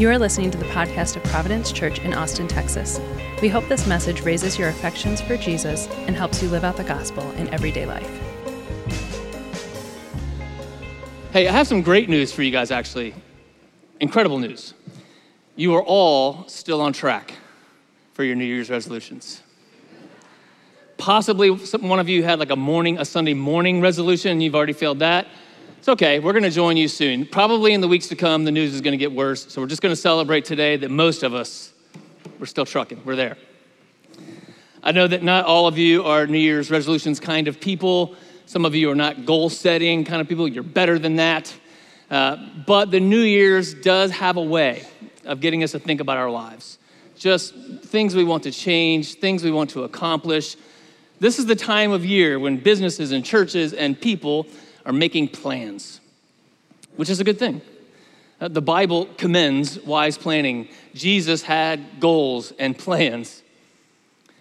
You are listening to the podcast of Providence Church in Austin, Texas. We hope this message raises your affections for Jesus and helps you live out the gospel in everyday life. Hey, I have some great news for you guys, actually. Incredible news. You are all still on track for your New Year's resolutions. Possibly some, one of you had like a morning, a Sunday morning resolution, and you've already failed that. It's okay, we're gonna join you soon. Probably in the weeks to come, the news is gonna get worse. So we're just gonna celebrate today that most of us, we're still trucking, we're there. I know that not all of you are New Year's resolutions kind of people. Some of you are not goal setting kind of people. You're better than that. Uh, but the New Year's does have a way of getting us to think about our lives. Just things we want to change, things we want to accomplish. This is the time of year when businesses and churches and people are making plans, which is a good thing. Uh, the Bible commends wise planning. Jesus had goals and plans.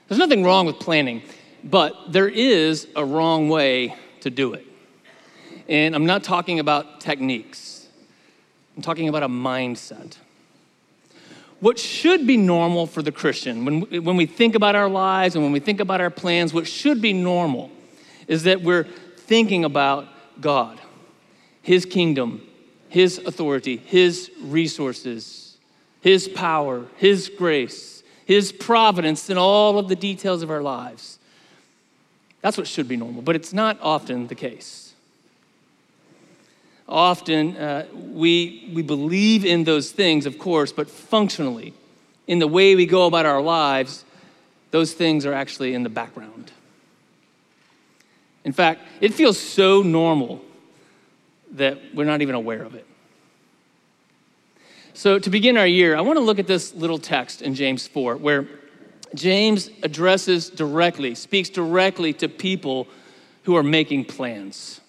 There's nothing wrong with planning, but there is a wrong way to do it. And I'm not talking about techniques, I'm talking about a mindset. What should be normal for the Christian, when, when we think about our lives and when we think about our plans, what should be normal is that we're thinking about God, His kingdom, His authority, His resources, His power, His grace, His providence in all of the details of our lives. That's what should be normal, but it's not often the case. Often uh, we, we believe in those things, of course, but functionally, in the way we go about our lives, those things are actually in the background. In fact, it feels so normal that we're not even aware of it. So, to begin our year, I want to look at this little text in James 4 where James addresses directly, speaks directly to people who are making plans.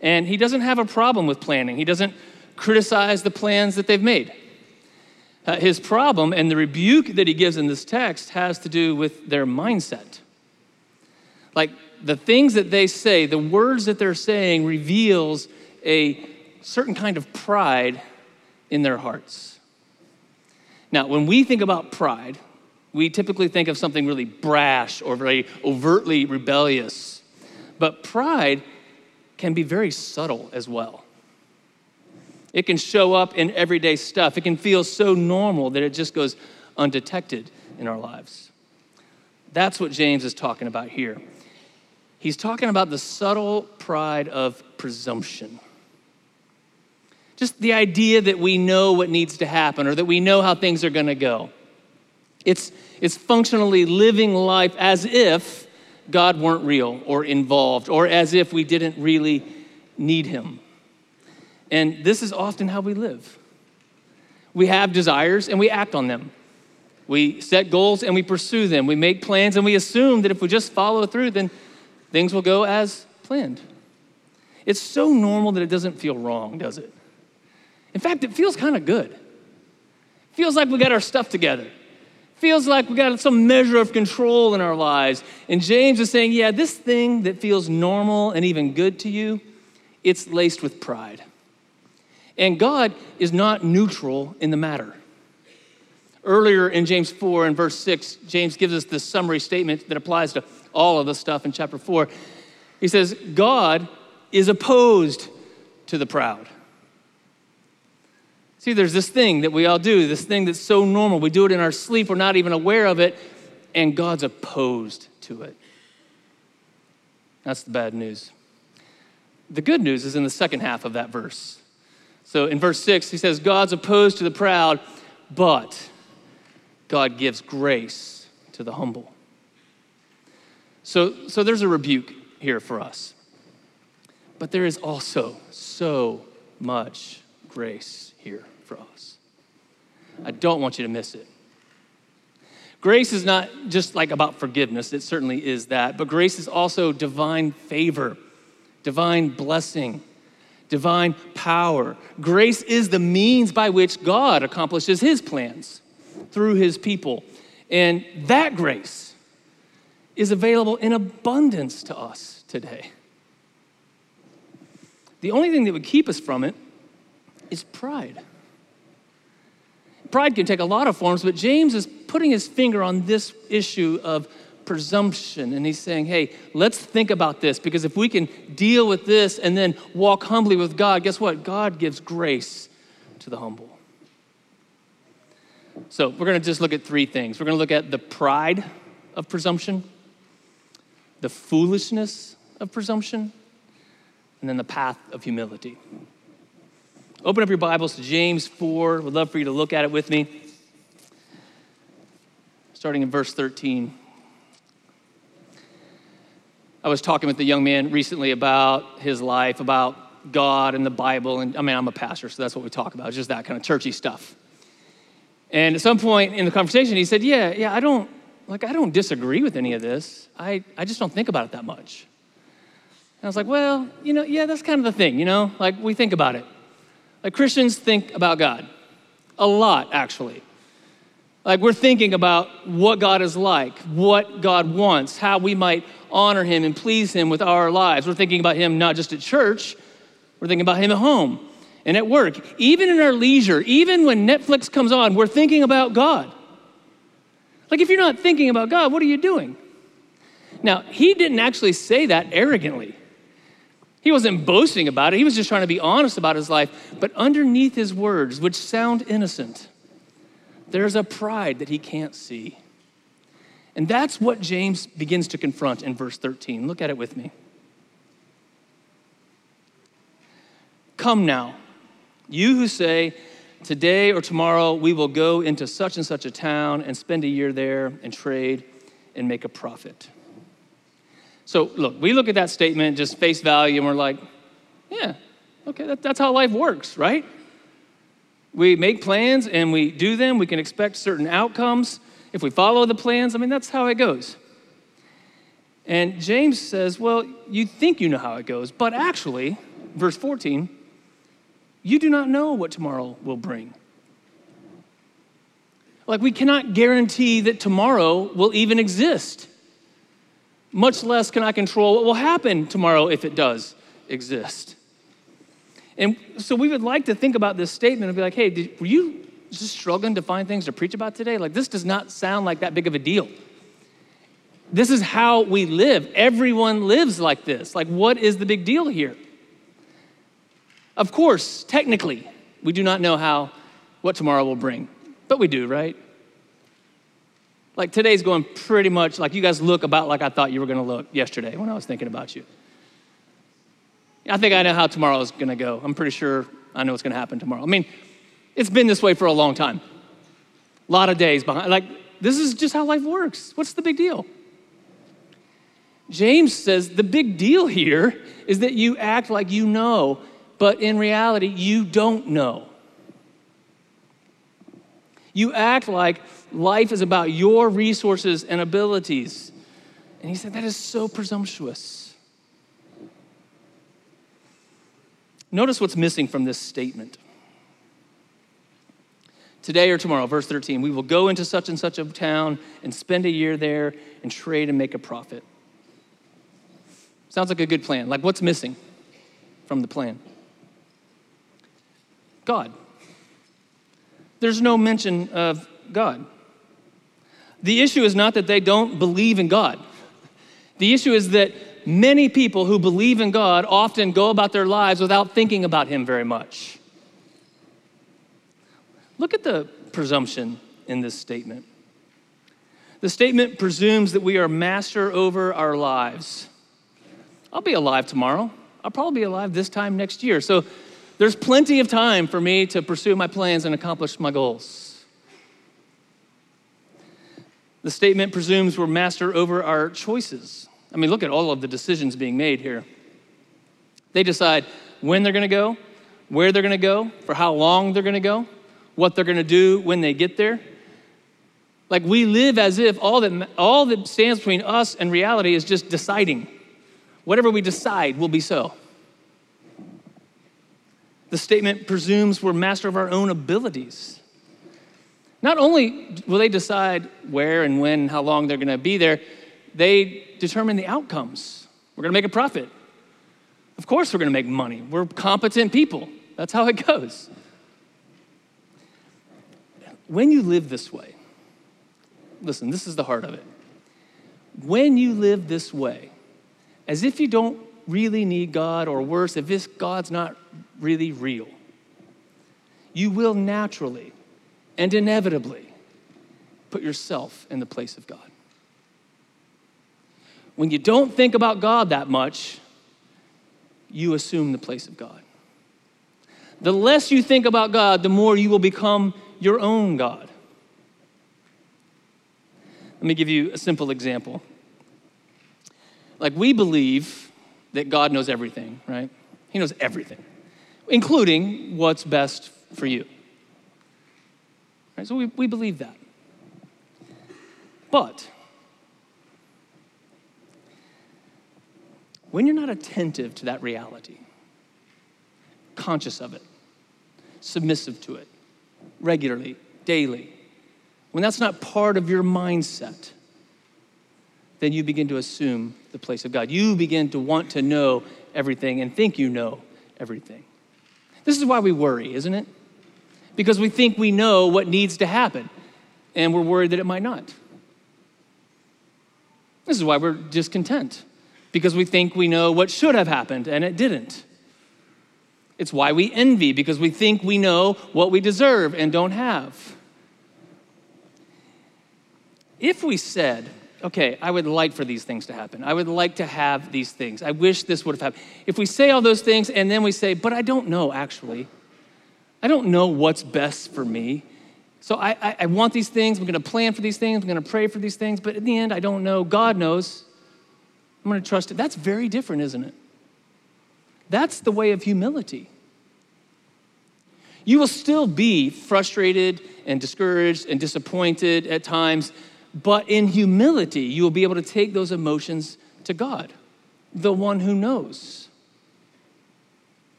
And he doesn't have a problem with planning, he doesn't criticize the plans that they've made. Uh, his problem and the rebuke that he gives in this text has to do with their mindset. Like, the things that they say, the words that they're saying reveals a certain kind of pride in their hearts. Now, when we think about pride, we typically think of something really brash or very overtly rebellious. But pride can be very subtle as well. It can show up in everyday stuff. It can feel so normal that it just goes undetected in our lives. That's what James is talking about here. He's talking about the subtle pride of presumption. Just the idea that we know what needs to happen or that we know how things are going to go. It's, it's functionally living life as if God weren't real or involved or as if we didn't really need Him. And this is often how we live. We have desires and we act on them. We set goals and we pursue them. We make plans and we assume that if we just follow through, then things will go as planned. It's so normal that it doesn't feel wrong, does it? In fact, it feels kind of good. Feels like we got our stuff together. Feels like we got some measure of control in our lives. And James is saying, yeah, this thing that feels normal and even good to you, it's laced with pride. And God is not neutral in the matter. Earlier in James 4 and verse 6, James gives us this summary statement that applies to all of the stuff in chapter 4. He says, God is opposed to the proud. See, there's this thing that we all do, this thing that's so normal. We do it in our sleep, we're not even aware of it, and God's opposed to it. That's the bad news. The good news is in the second half of that verse. So in verse 6, he says, God's opposed to the proud, but God gives grace to the humble. So, so there's a rebuke here for us. But there is also so much grace here for us. I don't want you to miss it. Grace is not just like about forgiveness, it certainly is that, but grace is also divine favor, divine blessing, divine power. Grace is the means by which God accomplishes his plans through his people. And that grace is available in abundance to us today. The only thing that would keep us from it is pride. pride can take a lot of forms, but James is putting his finger on this issue of presumption. And he's saying, hey, let's think about this because if we can deal with this and then walk humbly with God, guess what? God gives grace to the humble. So we're going to just look at three things. We're going to look at the pride of presumption, the foolishness of presumption, and then the path of humility. Open up your Bibles to James 4. Would love for you to look at it with me. Starting in verse 13. I was talking with a young man recently about his life, about God and the Bible. And I mean, I'm a pastor, so that's what we talk about, it's just that kind of churchy stuff. And at some point in the conversation, he said, Yeah, yeah, I don't, like, I don't disagree with any of this. I, I just don't think about it that much. And I was like, Well, you know, yeah, that's kind of the thing, you know? Like, we think about it. Like, Christians think about God a lot, actually. Like, we're thinking about what God is like, what God wants, how we might honor Him and please Him with our lives. We're thinking about Him not just at church, we're thinking about Him at home and at work. Even in our leisure, even when Netflix comes on, we're thinking about God. Like, if you're not thinking about God, what are you doing? Now, he didn't actually say that arrogantly. He wasn't boasting about it. He was just trying to be honest about his life. But underneath his words, which sound innocent, there's a pride that he can't see. And that's what James begins to confront in verse 13. Look at it with me. Come now, you who say, Today or tomorrow we will go into such and such a town and spend a year there and trade and make a profit. So, look, we look at that statement, just face value, and we're like, yeah, okay, that, that's how life works, right? We make plans and we do them. We can expect certain outcomes. If we follow the plans, I mean, that's how it goes. And James says, well, you think you know how it goes, but actually, verse 14, you do not know what tomorrow will bring. Like, we cannot guarantee that tomorrow will even exist. Much less can I control what will happen tomorrow if it does exist. And so we would like to think about this statement and be like, hey, did, were you just struggling to find things to preach about today? Like, this does not sound like that big of a deal. This is how we live. Everyone lives like this. Like, what is the big deal here? Of course, technically, we do not know how what tomorrow will bring, but we do, right? Like today's going pretty much like you guys look about like I thought you were going to look yesterday when I was thinking about you. I think I know how tomorrow is going to go. I'm pretty sure I know what's going to happen tomorrow. I mean, it's been this way for a long time. A lot of days behind. Like, this is just how life works. What's the big deal? James says the big deal here is that you act like you know but in reality, you don't know. You act like life is about your resources and abilities. And he said, that is so presumptuous. Notice what's missing from this statement. Today or tomorrow, verse 13, we will go into such and such a town and spend a year there and trade and make a profit. Sounds like a good plan. Like, what's missing from the plan? God. There's no mention of God. The issue is not that they don't believe in God. The issue is that many people who believe in God often go about their lives without thinking about Him very much. Look at the presumption in this statement. The statement presumes that we are master over our lives. I'll be alive tomorrow. I'll probably be alive this time next year. So there's plenty of time for me to pursue my plans and accomplish my goals. The statement presumes we're master over our choices. I mean, look at all of the decisions being made here. They decide when they're going to go, where they're going to go, for how long they're going to go, what they're going to do when they get there. Like we live as if all that, all that stands between us and reality is just deciding. Whatever we decide will be so. The statement presumes we're master of our own abilities. Not only will they decide where and when and how long they're going to be there, they determine the outcomes. We're going to make a profit. Of course, we're going to make money. We're competent people. That's how it goes. when you live this way, listen, this is the heart of it. When you live this way, as if you don't really need God, or worse, if this God's not really real, you will naturally and inevitably put yourself in the place of God. When you don't think about God that much, you assume the place of God. The less you think about God, the more you will become your own God. Let me give you a simple example. Like, we believe that God knows everything, right? He knows everything, including what's best for you. Right? So we, we believe that. But when you're not attentive to that reality, conscious of it, submissive to it, regularly, daily, when that's not part of your mindset, then you begin to assume the place of God. You begin to want to know everything and think you know everything. This is why we worry, isn't it? Because we think we know what needs to happen, and we're worried that it might not. This is why we're discontent, because we think we know what should have happened, and it didn't. It's why we envy, because we think we know what we deserve and don't have. If we said, okay, I would like for these things to happen. I would like to have these things. I wish this would have happened. If we say all those things and then we say, but I don't know actually, I don't know what's best for me. So I, I, I want these things. I'm going to plan for these things. I'm going to pray for these things. But in the end, I don't know. God knows. I'm going to trust it. That's very different, isn't it? That's the way of humility. You will still be frustrated and discouraged and disappointed at times but in humility, you will be able to take those emotions to God, the one who knows.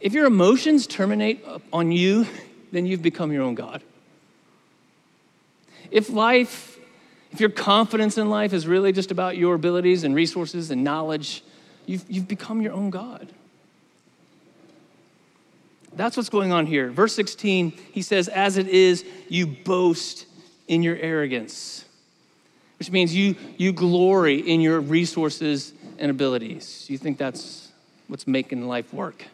If your emotions terminate on you, then you've become your own God. If life, if your confidence in life is really just about your abilities and resources and knowledge, you've, you've become your own God. That's what's going on here. Verse 16, he says, As it is, you boast in your arrogance, which means you, you glory in your resources and abilities. You think that's what's making life work.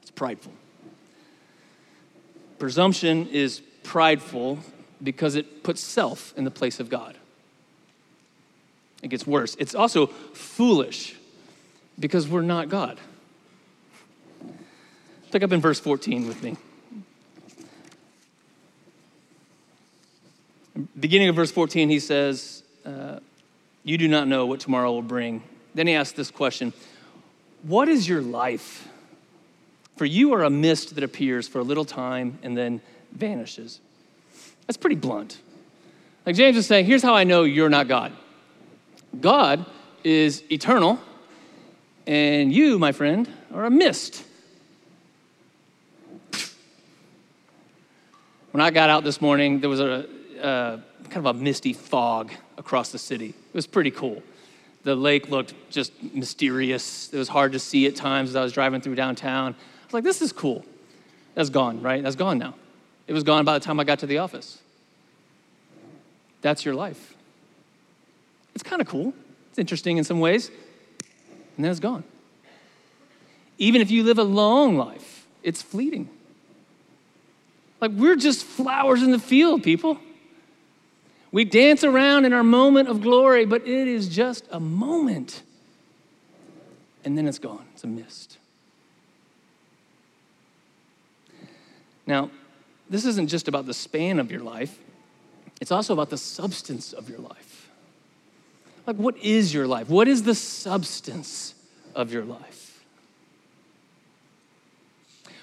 It's prideful. Presumption is prideful because it puts self in the place of God. It gets worse. It's also foolish because we're not God. Pick up in verse 14 with me. Beginning of verse 14, he says, uh, You do not know what tomorrow will bring. Then he asks this question What is your life? For you are a mist that appears for a little time and then vanishes. That's pretty blunt. Like James is saying, here's how I know you're not God God is eternal, and you, my friend, are a mist. When I got out this morning, there was a, uh, kind of a misty fog across the city. It was pretty cool. The lake looked just mysterious. It was hard to see at times as I was driving through downtown. I was like, this is cool. That's gone, right? That's gone now. It was gone by the time I got to the office. That's your life. It's kind of cool. It's interesting in some ways. And then it's gone. Even if you live a long life, it's fleeting. Like we're just flowers in the field, people. We dance around in our moment of glory, but it is just a moment. And then it's gone, it's a mist. Now, this isn't just about the span of your life, it's also about the substance of your life. Like, what is your life? What is the substance of your life?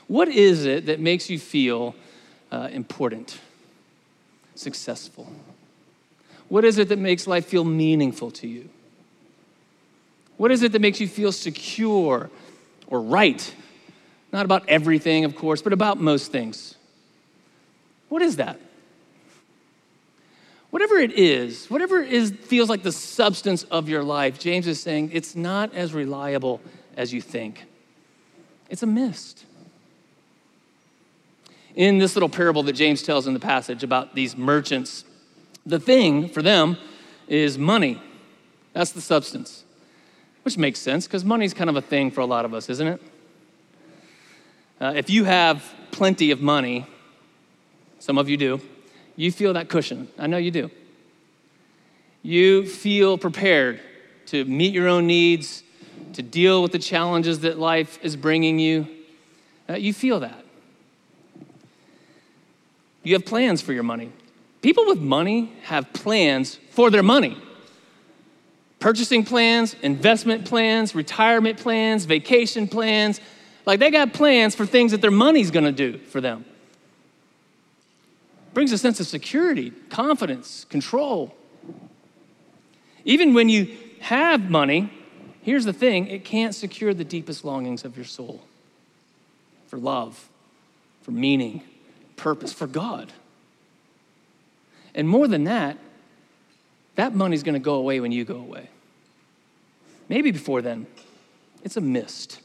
What is it that makes you feel uh, important, successful? What is it that makes life feel meaningful to you? What is it that makes you feel secure or right? Not about everything, of course, but about most things. What is that? Whatever it is, whatever is feels like the substance of your life, James is saying it's not as reliable as you think. It's a mist. in this little parable that James tells in the passage about these merchants, the thing for them is money. That's the substance, which makes sense because money's kind of a thing for a lot of us, isn't it? Uh, if you have plenty of money, some of you do, you feel that cushion. I know you do. You feel prepared to meet your own needs, to deal with the challenges that life is bringing you. Uh, you feel that. You have plans for your money. People with money have plans for their money purchasing plans, investment plans, retirement plans, vacation plans. Like they got plans for things that their money's gonna do for them. Brings a sense of security, confidence, control. Even when you have money, here's the thing it can't secure the deepest longings of your soul for love, for meaning, purpose, for God. And more than that, that money's gonna go away when you go away. Maybe before then. It's a mist.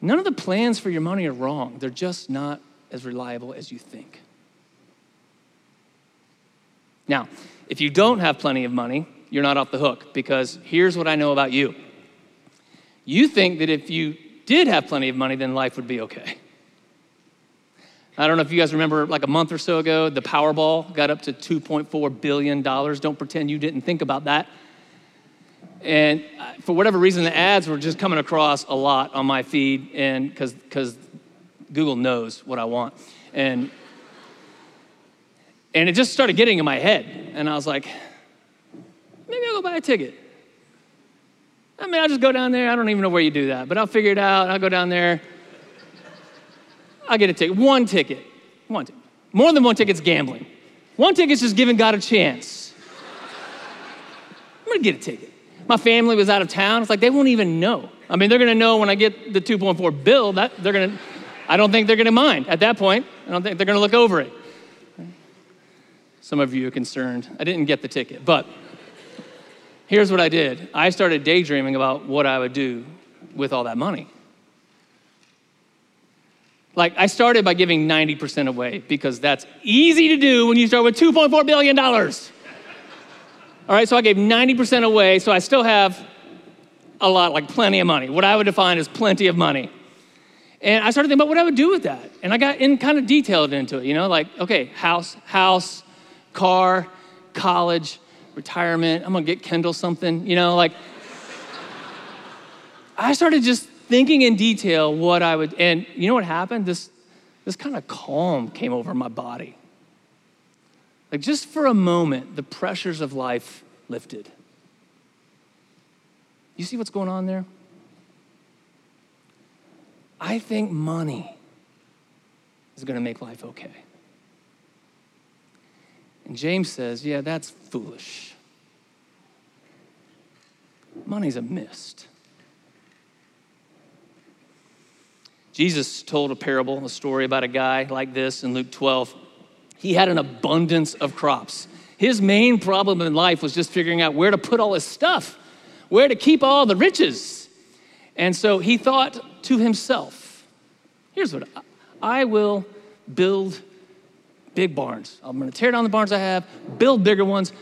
None of the plans for your money are wrong, they're just not as reliable as you think. Now, if you don't have plenty of money, you're not off the hook because here's what I know about you. You think that if you did have plenty of money, then life would be okay. I don't know if you guys remember, like a month or so ago, the Powerball got up to $2.4 billion. Don't pretend you didn't think about that. And uh, for whatever reason, the ads were just coming across a lot on my feed, and because Google knows what I want. And, and it just started getting in my head. And I was like, maybe I'll go buy a ticket. I mean, I'll just go down there. I don't even know where you do that, but I'll figure it out. I'll go down there. I'll get a ticket. One ticket. One ticket. More than one ticket's gambling. One ticket's just giving God a chance. I'm gonna get a ticket. My family was out of town. It's like they won't even know. I mean, they're gonna know when I get the 2.4 bill that they're gonna, I don't think they're gonna mind at that point. I don't think they're gonna look over it. Some of you are concerned. I didn't get the ticket, but here's what I did I started daydreaming about what I would do with all that money. Like, I started by giving 90% away because that's easy to do when you start with $2.4 billion. All right, so I gave 90% away, so I still have a lot, like plenty of money, what I would define as plenty of money. And I started thinking about what I would do with that. And I got in kind of detailed into it, you know, like, okay, house, house, car, college, retirement. I'm gonna get Kendall something, you know, like. I started just thinking in detail what I would, and you know what happened? This, this kind of calm came over my body. Like just for a moment, the pressures of life lifted. You see what's going on there? I think money is going to make life okay. And James says, yeah, that's foolish. Money's a mist. Jesus told a parable, a story about a guy like this in Luke 12. He had an abundance of crops. His main problem in life was just figuring out where to put all his stuff, where to keep all the riches. And so he thought to himself, here's what I will build big barns. I'm going to tear down the barns I have, build bigger ones,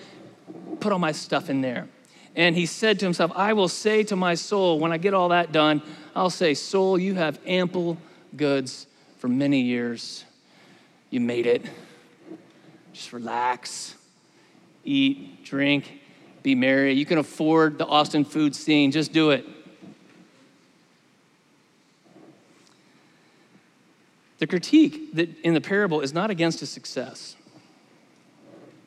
put all my stuff in there. And he said to himself, I will say to my soul, when I get all that done, I'll say, Soul, you have ample goods for many years. You made it. Just relax, eat, drink, be merry. You can afford the Austin food scene. Just do it. The critique that in the parable is not against his success.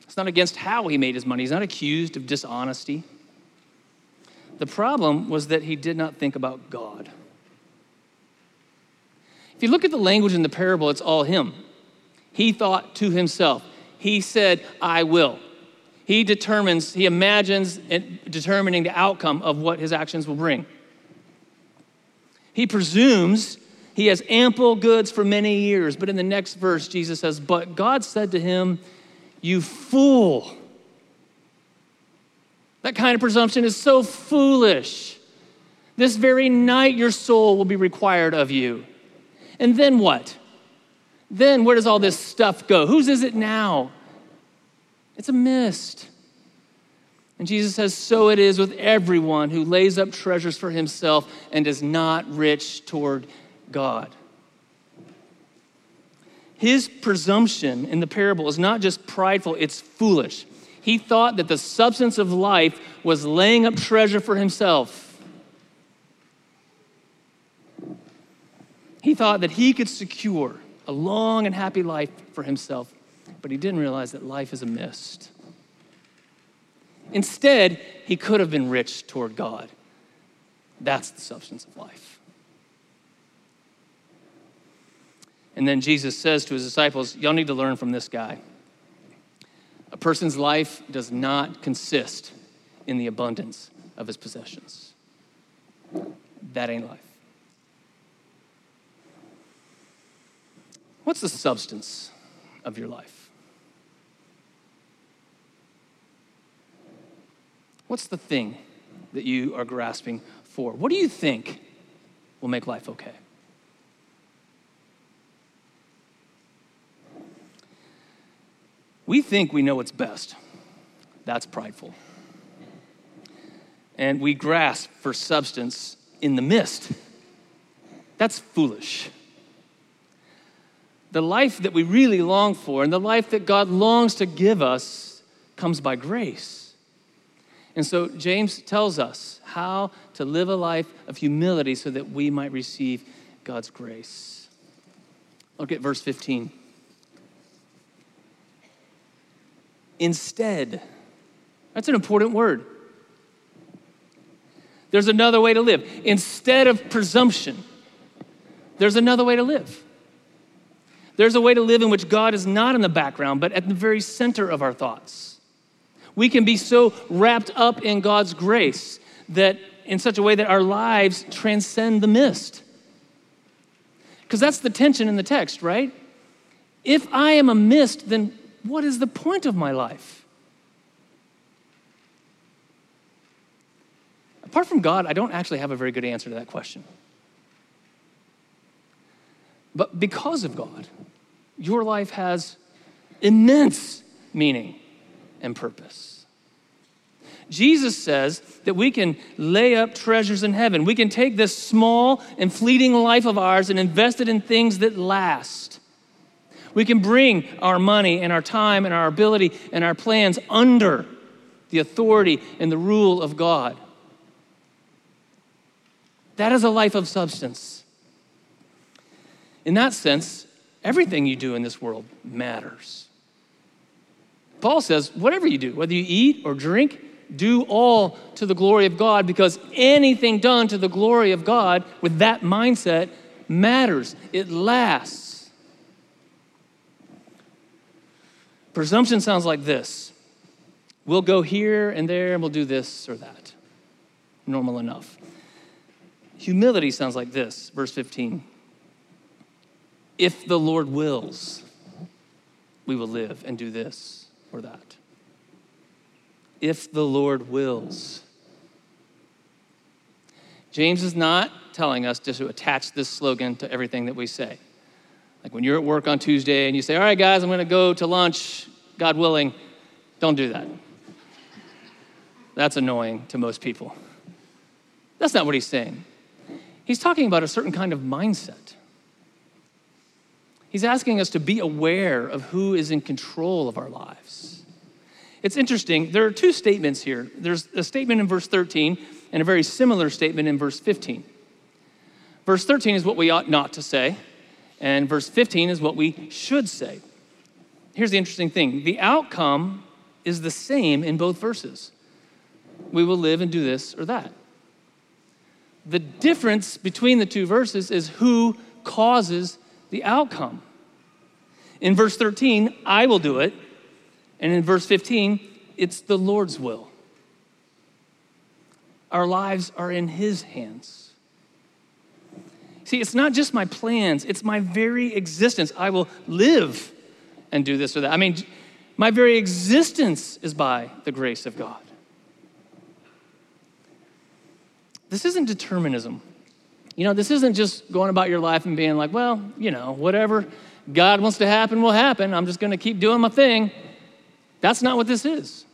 It's not against how he made his money. He's not accused of dishonesty. The problem was that he did not think about God. If you look at the language in the parable, it's all him. He thought to himself, he said, I will. He determines, he imagines determining the outcome of what his actions will bring. He presumes he has ample goods for many years. But in the next verse, Jesus says, But God said to him, You fool. That kind of presumption is so foolish. This very night, your soul will be required of you. And then what? then where does all this stuff go? Whose is it now? It's a mist. And Jesus says, So it is with everyone who lays up treasures for himself and is not rich toward God. His presumption in the parable is not just prideful, it's foolish. He thought that the substance of life was laying up treasure for himself. He thought that he could secure a long and happy life for himself, but he didn't realize that life is a mist. Instead, he could have been rich toward God. That's the substance of life. And then Jesus says to his disciples, Y'all need to learn from this guy. A person's life does not consist in the abundance of his possessions. That ain't life. What's the substance of your life? What's the thing that you are grasping for? What do you think will make life okay? We think we know what's best. That's prideful. And we grasp for substance in the mist. That's foolish. The life that we really long for and the life that God longs to give us comes by grace. And so James tells us how to live a life of humility so that we might receive God's grace. Look at verse 15. Instead, that's an important word. There's another way to live. Instead of presumption, there's another way to live. There's a way to live in which God is not in the background, but at the very center of our thoughts. We can be so wrapped up in God's grace that in such a way that our lives transcend the mist. Because that's the tension in the text, right? If I am a mist, then what is the point of my life? Apart from God, I don't actually have a very good answer to that question. But because of God, your life has immense meaning and purpose. Jesus says that we can lay up treasures in heaven. We can take this small and fleeting life of ours and invest it in things that last. We can bring our money and our time and our ability and our plans under the authority and the rule of God. That is a life of substance. In that sense, everything you do in this world matters. Paul says, whatever you do, whether you eat or drink, do all to the glory of God because anything done to the glory of God with that mindset matters. It lasts. Presumption sounds like this we'll go here and there and we'll do this or that. Normal enough. Humility sounds like this, verse 15. If the Lord wills, we will live and do this or that. If the Lord wills. James is not telling us just to attach this slogan to everything that we say. Like when you're at work on Tuesday and you say, All right, guys, I'm going to go to lunch, God willing, don't do that. That's annoying to most people. That's not what he's saying. He's talking about a certain kind of mindset. He's asking us to be aware of who is in control of our lives. It's interesting, there are two statements here. There's a statement in verse 13 and a very similar statement in verse 15. Verse 13 is what we ought not to say, and verse 15 is what we should say. Here's the interesting thing the outcome is the same in both verses. We will live and do this or that. The difference between the two verses is who causes the outcome. In verse 13, I will do it. And in verse 15, it's the Lord's will. Our lives are in His hands. See, it's not just my plans, it's my very existence. I will live and do this or that. I mean, my very existence is by the grace of God. This isn't determinism. You know, this isn't just going about your life and being like, well, you know, whatever God wants to happen, will happen. I'm just going to keep doing my thing. That's not what this is.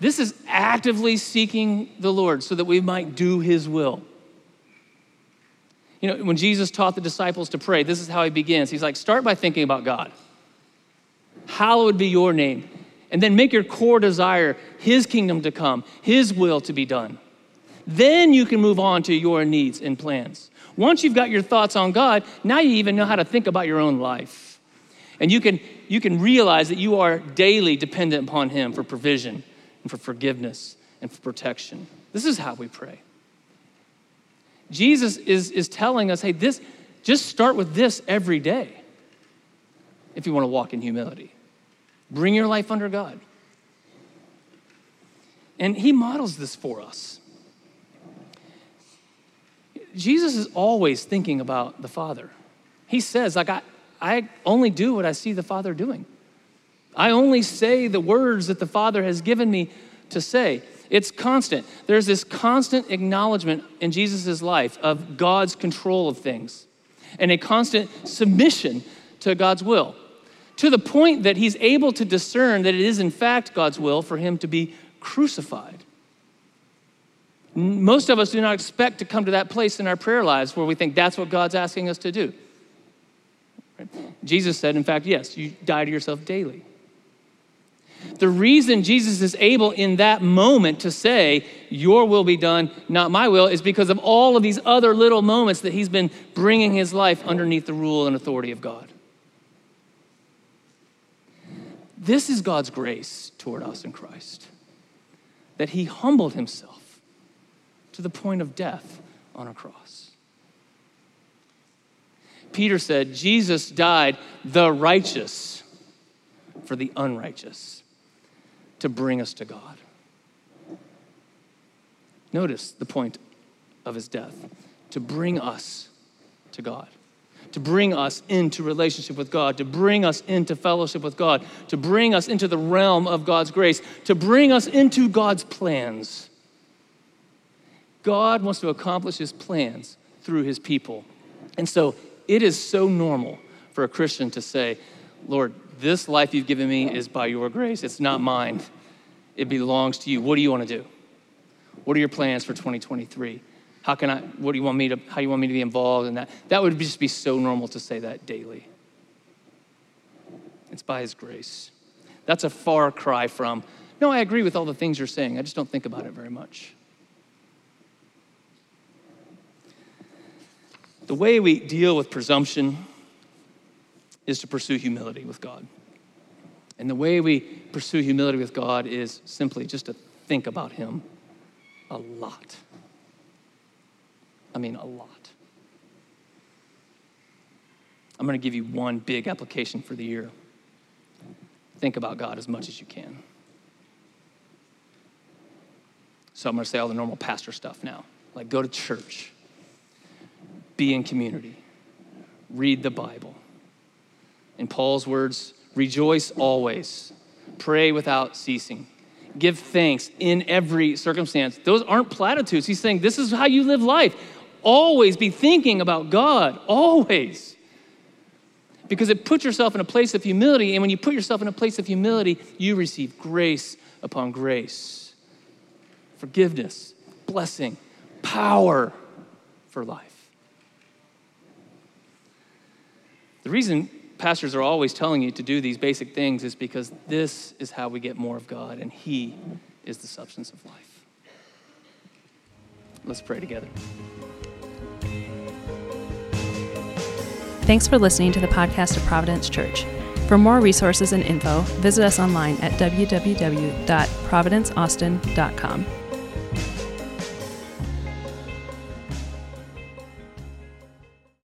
This is actively seeking the Lord so that we might do his will. You know, when Jesus taught the disciples to pray, this is how he begins. He's like, start by thinking about God. Hallowed be your name. And then make your core desire his kingdom to come, his will to be done. Then you can move on to your needs and plans. Once you've got your thoughts on God, now you even know how to think about your own life. And you can, you can realize that you are daily dependent upon him for provision and for forgiveness and for protection. This is how we pray. Jesus is, is telling us hey, this, just start with this every day if you want to walk in humility. Bring your life under God. And he models this for us. Jesus is always thinking about the Father. He says, like, I, I only do what I see the Father doing. I only say the words that the Father has given me to say. It's constant. There's this constant acknowledgement in Jesus' life of God's control of things and a constant submission to God's will to the point that he's able to discern that it is, in fact, God's will for him to be crucified. Most of us do not expect to come to that place in our prayer lives where we think that's what God's asking us to do. Jesus said, in fact, yes, you die to yourself daily. The reason Jesus is able in that moment to say, Your will be done, not my will, is because of all of these other little moments that he's been bringing his life underneath the rule and authority of God. This is God's grace toward us in Christ, that he humbled himself to the point of death on a cross. Peter said, Jesus died the righteous for the unrighteous to bring us to God. Notice the point of his death to bring us to God, to bring us into relationship with God, to bring us into fellowship with God, to bring us into the realm of God's grace, to bring us into God's plans. God wants to accomplish his plans through his people. And so it is so normal for a Christian to say, Lord, this life you've given me is by your grace. It's not mine, it belongs to you. What do you want to do? What are your plans for 2023? How can I, what do you want me to, how do you want me to be involved in that? That would just be so normal to say that daily. It's by His grace. That's a far cry from, no, I agree with all the things you're saying. I just don't think about it very much. The way we deal with presumption is to pursue humility with God. And the way we pursue humility with God is simply just to think about Him a lot. I mean, a lot. I'm going to give you one big application for the year. Think about God as much as you can. So I'm going to say all the normal pastor stuff now. Like go to church, be in community, read the Bible. In Paul's words, rejoice always, pray without ceasing, give thanks in every circumstance. Those aren't platitudes. He's saying this is how you live life. Always be thinking about God, always. Because it puts yourself in a place of humility, and when you put yourself in a place of humility, you receive grace upon grace, forgiveness, blessing, power for life. The reason pastors are always telling you to do these basic things is because this is how we get more of God, and He is the substance of life. Let's pray together. Thanks for listening to the podcast of Providence Church. For more resources and info, visit us online at www.providenceaustin.com.